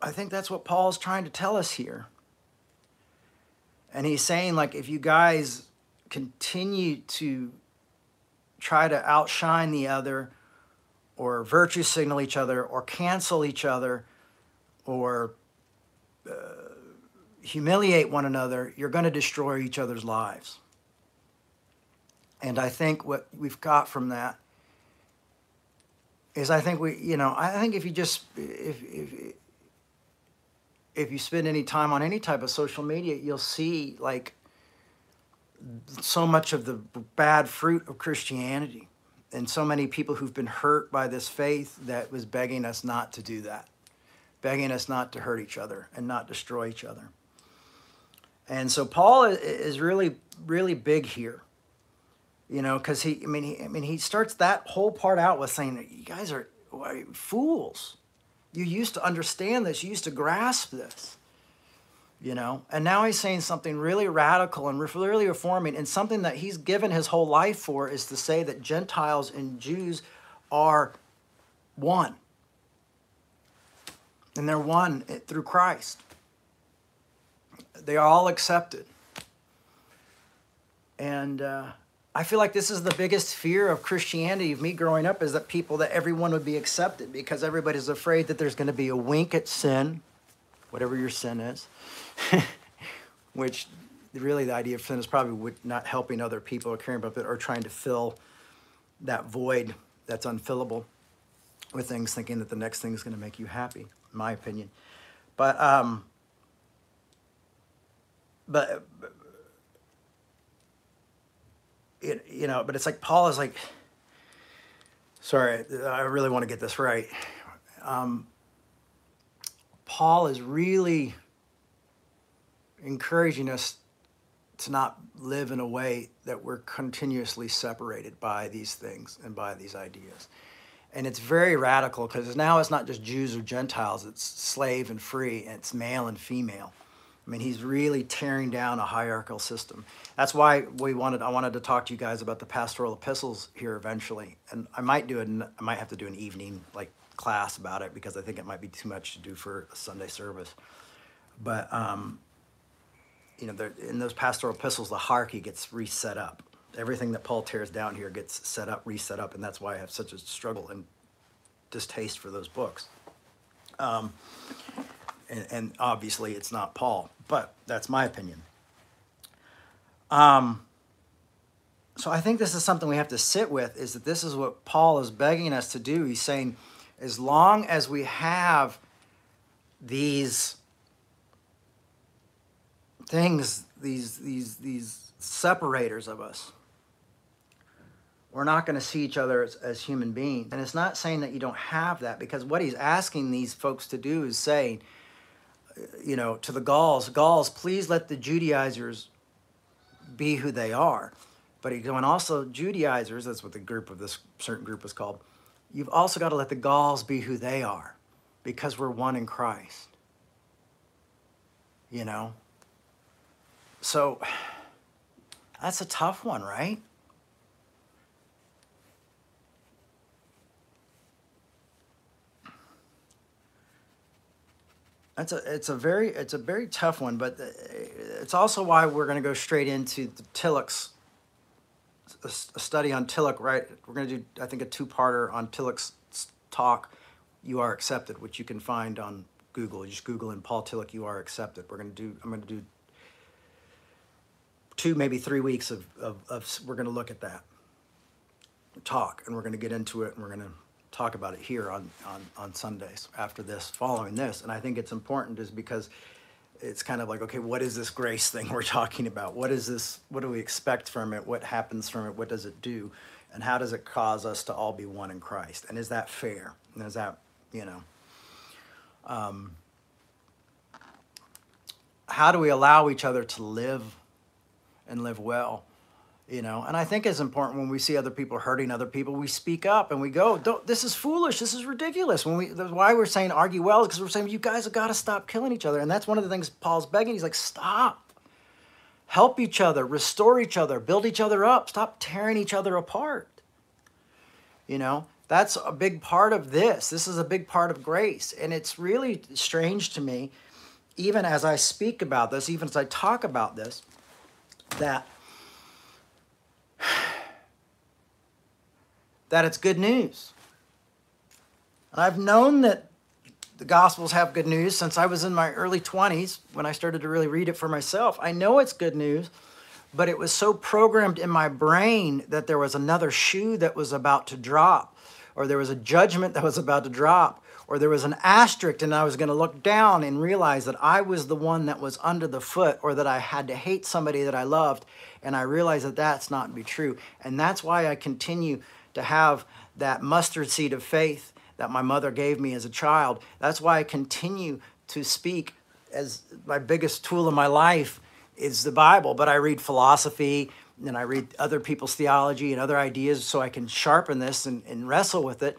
I think that's what Paul's trying to tell us here. And he's saying, like, if you guys continue to try to outshine the other or virtue signal each other or cancel each other or uh, humiliate one another, you're going to destroy each other's lives. And I think what we've got from that is I think we, you know, I think if you just, if, if, if you spend any time on any type of social media, you'll see like so much of the bad fruit of Christianity and so many people who've been hurt by this faith that was begging us not to do that, begging us not to hurt each other and not destroy each other. And so Paul is really, really big here, you know, because he, I mean, he, I mean, he starts that whole part out with saying, "You guys are, are fools." You used to understand this, you used to grasp this, you know? And now he's saying something really radical and really reforming, and something that he's given his whole life for is to say that Gentiles and Jews are one. And they're one through Christ. They are all accepted. And, uh, I feel like this is the biggest fear of Christianity of me growing up is that people that everyone would be accepted because everybody's afraid that there's going to be a wink at sin, whatever your sin is, (laughs) which really the idea of sin is probably not helping other people or caring about it or trying to fill that void that's unfillable with things, thinking that the next thing is going to make you happy, in my opinion. But um, but it, you know, but it's like Paul is like, sorry, I really want to get this right. Um, Paul is really encouraging us to not live in a way that we're continuously separated by these things and by these ideas. And it's very radical because now it's not just Jews or Gentiles, it's slave and free, and it's male and female. I mean, he's really tearing down a hierarchical system. That's why we wanted. I wanted to talk to you guys about the pastoral epistles here eventually, and I might do an. I might have to do an evening like class about it because I think it might be too much to do for a Sunday service. But um, you know, in those pastoral epistles, the hierarchy gets reset up. Everything that Paul tears down here gets set up, reset up, and that's why I have such a struggle and distaste for those books. Um, and, and obviously, it's not Paul but that's my opinion. Um, so I think this is something we have to sit with is that this is what Paul is begging us to do. He's saying, as long as we have these things, these these these separators of us, we're not going to see each other as, as human beings. And it's not saying that you don't have that, because what he's asking these folks to do is saying, you know, to the Gauls, Gauls, please let the Judaizers be who they are. But he's going also Judaizers, that's what the group of this certain group was called. You've also got to let the Gauls be who they are because we're one in Christ. You know? So (sighs) that's a tough one, right? That's a it's a very it's a very tough one, but uh, it's also why we're going to go straight into the Tillich's a, study on Tillich. Right, we're going to do I think a two-parter on Tillich's talk. You are accepted, which you can find on Google. You just Google in Paul Tillich. You are accepted. We're going to do. I'm going to do two, maybe three weeks of, of, of we're going to look at that talk, and we're going to get into it, and we're going to talk about it here on, on, on Sundays after this, following this. And I think it's important is because it's kind of like, okay, what is this grace thing (laughs) we're talking about? What is this? What do we expect from it? What happens from it? What does it do? And how does it cause us to all be one in Christ? And is that fair? And is that, you know, um, how do we allow each other to live and live well? You know? And i think it's important when we see other people hurting other people we speak up and we go Don't, this is foolish this is ridiculous. When we that's why we're saying argue well because we're saying you guys have got to stop killing each other. And that's one of the things paul's begging he's like stop. Help each other restore each other build each other up. Stop tearing each other apart. You know? That's a big part of this. This is a big part of grace. And it's really strange to me even as i speak about this even as i talk about this that (sighs) that it's good news. And I've known that the Gospels have good news since I was in my early 20s when I started to really read it for myself. I know it's good news, but it was so programmed in my brain that there was another shoe that was about to drop, or there was a judgment that was about to drop, or there was an asterisk and I was going to look down and realize that I was the one that was under the foot, or that I had to hate somebody that I loved. And I realized that that's not be true. And that's why I continue to have that mustard seed of faith that my mother gave me as a child. That's why I continue to speak as my biggest tool in my life is the Bible, but I read philosophy and I read other people's theology and other ideas so I can sharpen this and, and wrestle with it.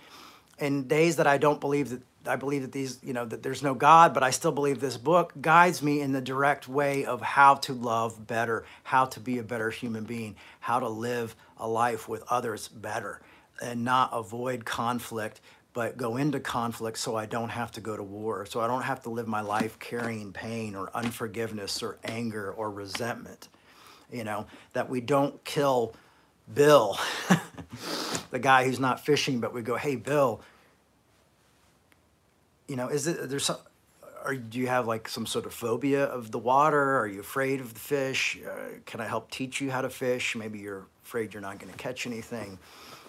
In days that I don't believe that I believe that these, you know, that there's no God, but I still believe this book guides me in the direct way of how to love better, how to be a better human being, how to live a life with others better and not avoid conflict, but go into conflict so I don't have to go to war, so I don't have to live my life carrying pain or unforgiveness or anger or resentment. You know, that we don't kill Bill, (laughs) the guy who's not fishing, but we go, hey, Bill, you know, is it, there's some, or do you have like some sort of phobia of the water? Are you afraid of the fish? Uh, can I help teach you how to fish? Maybe you're afraid you're not going to catch anything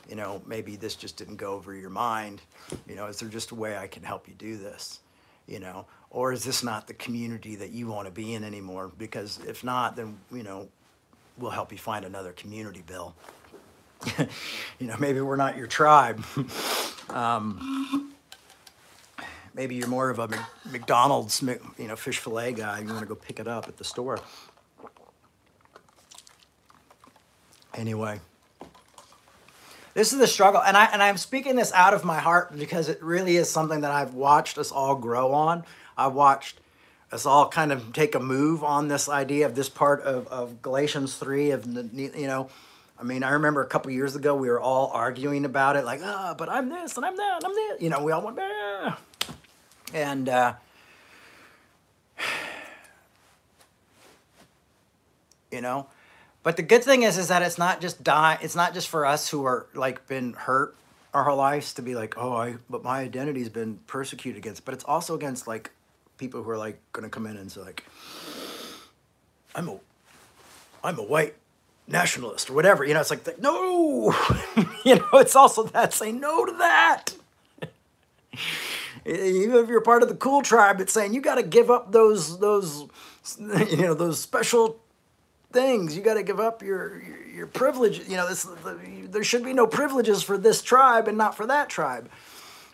you know, maybe this just didn't go over your mind. You know, is there just a way I can help you do this? You know, or is this not the community that you want to be in anymore? Because if not, then, you know, we'll help you find another community, Bill. (laughs) you know, maybe we're not your tribe. (laughs) um, maybe you're more of a McDonald's, you know, fish fillet guy. You want to go pick it up at the store. Anyway. This is the struggle, and I and I'm speaking this out of my heart because it really is something that I've watched us all grow on. I've watched us all kind of take a move on this idea of this part of, of Galatians 3 of you know I mean I remember a couple years ago we were all arguing about it like ah oh, but I'm this and I'm that and I'm that you know we all went ah. and uh, (sighs) you know but the good thing is, is that it's not just die. It's not just for us who are like been hurt our whole lives to be like, oh, I, but my identity's been persecuted against. But it's also against like people who are like gonna come in and say like, I'm a, I'm a white nationalist or whatever. You know, it's like the, no. (laughs) you know, it's also that say no to that. (laughs) Even if you're part of the cool tribe, it's saying you got to give up those those (laughs) you know those special things. You got to give up your, your, your privilege. You know, this, there should be no privileges for this tribe and not for that tribe.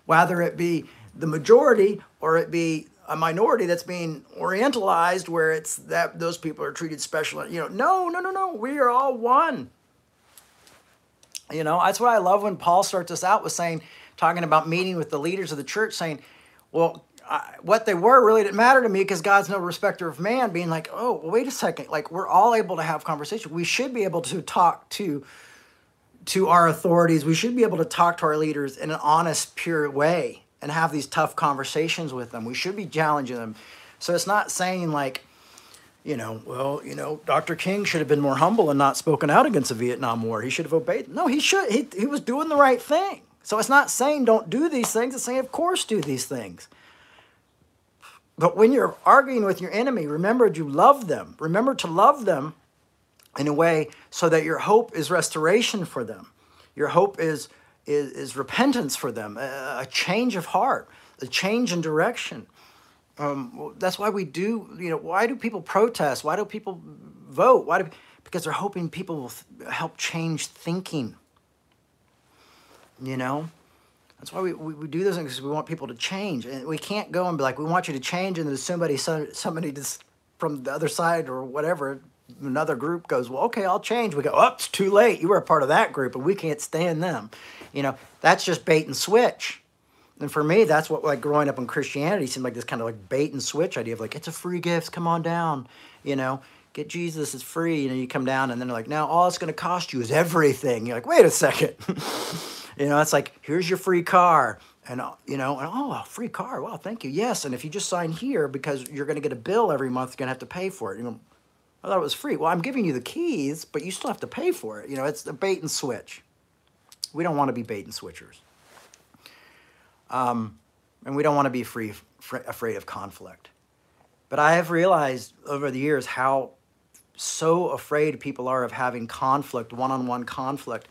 Whether it be the majority or it be a minority that's being orientalized where it's that those people are treated special. You know, no, no, no, no. We are all one. You know, that's what I love when Paul starts us out with saying, talking about meeting with the leaders of the church, saying, well, I, what they were really didn't matter to me because God's no respecter of man. Being like, oh, well, wait a second, like we're all able to have conversation. We should be able to talk to to our authorities. We should be able to talk to our leaders in an honest, pure way and have these tough conversations with them. We should be challenging them. So it's not saying like, you know, well, you know, Dr. King should have been more humble and not spoken out against the Vietnam War. He should have obeyed. No, he should. He, he was doing the right thing. So it's not saying don't do these things. It's saying, of course, do these things. But when you're arguing with your enemy, remember you love them. Remember to love them in a way so that your hope is restoration for them. Your hope is, is, is repentance for them, a, a, change of heart, a change in direction. Um, that's why we do, you know, why do people protest? Why do people vote? Why do, because they're hoping people will th- help change thinking. you know? That's why we, we, we do things because we want people to change. And we can't go and be like, we want you to change, and then somebody, somebody just from the other side or whatever, another group goes, well, okay, I'll change. We go, oh, it's too late. You were a part of that group, and we can't stand them. You know, that's just bait and switch. And for me, that's what like growing up in Christianity seemed like this kind of like bait and switch idea of like it's a free gift, come on down, you know, get Jesus, it's free. You know, you come down and then they're like, now all it's going to cost you is everything. You're like, wait a second, (laughs) you know, it's like here's your free car, and uh, you know, and oh, a free car, wow, thank you, yes. And if you just sign here because you're going to get a bill every month, you're going to have to pay for it. You know, I thought it was free. Well, I'm giving you the keys, but you still have to pay for it. You know, it's the bait and switch. We don't want to be bait and switchers. Um, and we don't want to be free, fr- afraid of conflict. But I have realized over the years how so afraid people are of having conflict, one on one conflict,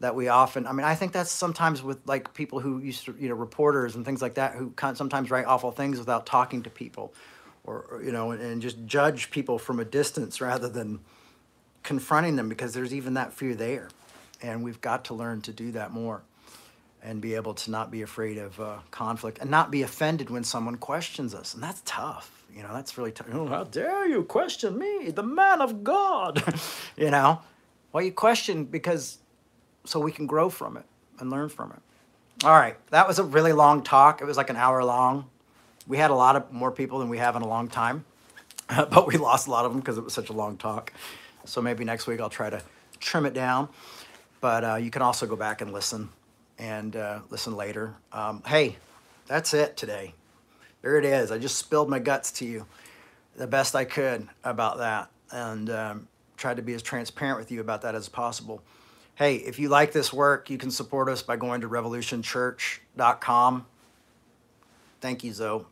that we often, I mean, I think that's sometimes with like people who used to, you know, reporters and things like that who sometimes write awful things without talking to people or, or you know, and, and just judge people from a distance rather than confronting them because there's even that fear there. And we've got to learn to do that more and be able to not be afraid of uh, conflict and not be offended when someone questions us. And that's tough. You know, that's really tough. Oh, how dare you question me, the man of God? (laughs) you know, well, you question because so we can grow from it and learn from it. All right, that was a really long talk. It was like an hour long. We had a lot of more people than we have in a long time, (laughs) but we lost a lot of them because it was such a long talk. So maybe next week I'll try to trim it down. But uh, you can also go back and listen and uh, listen later. Um, hey, that's it today. There it is. I just spilled my guts to you the best I could about that and um, tried to be as transparent with you about that as possible. Hey, if you like this work, you can support us by going to revolutionchurch.com. Thank you, Zoe,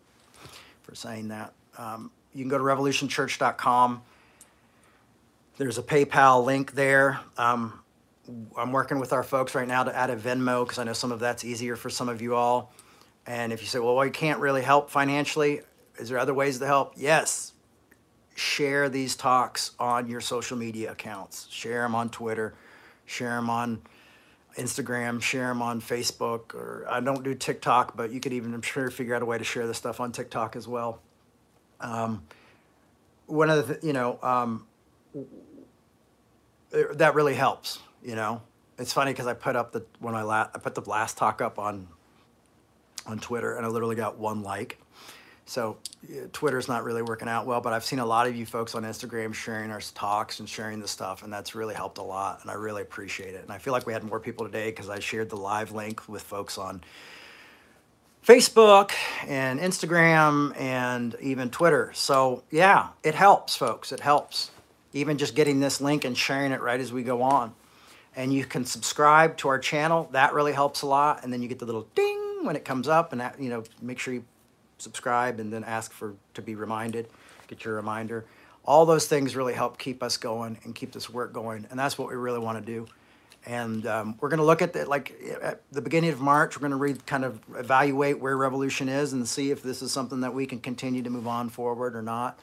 for saying that. Um, you can go to revolutionchurch.com. There's a PayPal link there. Um, I'm working with our folks right now to add a Venmo because I know some of that's easier for some of you all. And if you say, well, I can't really help financially, is there other ways to help? Yes. Share these talks on your social media accounts. Share them on Twitter. Share them on Instagram. Share them on Facebook. Or I don't do TikTok, but you could even, I'm sure, figure out a way to share this stuff on TikTok as well. Um, one of the, you know, um, that really helps you know, it's funny because I put up the when I la- I put the last talk up on on Twitter, and I literally got one like. So yeah, Twitter's not really working out well, but I've seen a lot of you folks on Instagram sharing our talks and sharing the stuff, and that's really helped a lot, and I really appreciate it. And I feel like we had more people today because I shared the live link with folks on Facebook and Instagram and even Twitter. So yeah, it helps, folks. It helps. Even just getting this link and sharing it right as we go on and you can subscribe to our channel. That really helps a lot. And then you get the little ding when it comes up, and that, you know, make sure you subscribe and then ask for to be reminded. Get your reminder. All those things really help keep us going and keep this work going, and that's what we really want to do. And um, we're going to look at the, like at the beginning of March. We're going to read, kind of evaluate where Revolution is and see if this is something that we can continue to move on forward or not.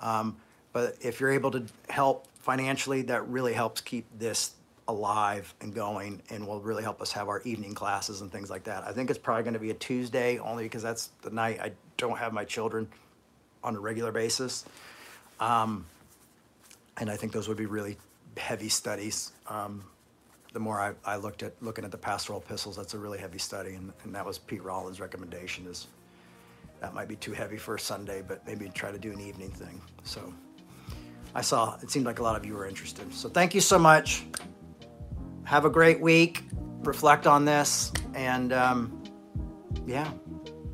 Um, but if you're able to help financially, that really helps keep this alive and going and will really help us have our evening classes and things like that. I think it's probably going to be a Tuesday only because that's the night I don't have my children on a regular basis. Um, and I think those would be really heavy studies. Um, the more I, I, looked at looking at the pastoral epistles, that's a really heavy study, and, and that was Pete Rollins' recommendation. Is that might be too heavy for a Sunday, but maybe try to do an evening thing. So I saw it seemed like a lot of you were interested. So thank you so much have a great week. Reflect on this, and um, yeah,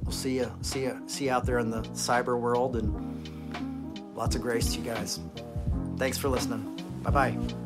we'll see you, see you, see you out there in the cyber world, and lots of grace to you guys. Thanks for listening. Bye bye.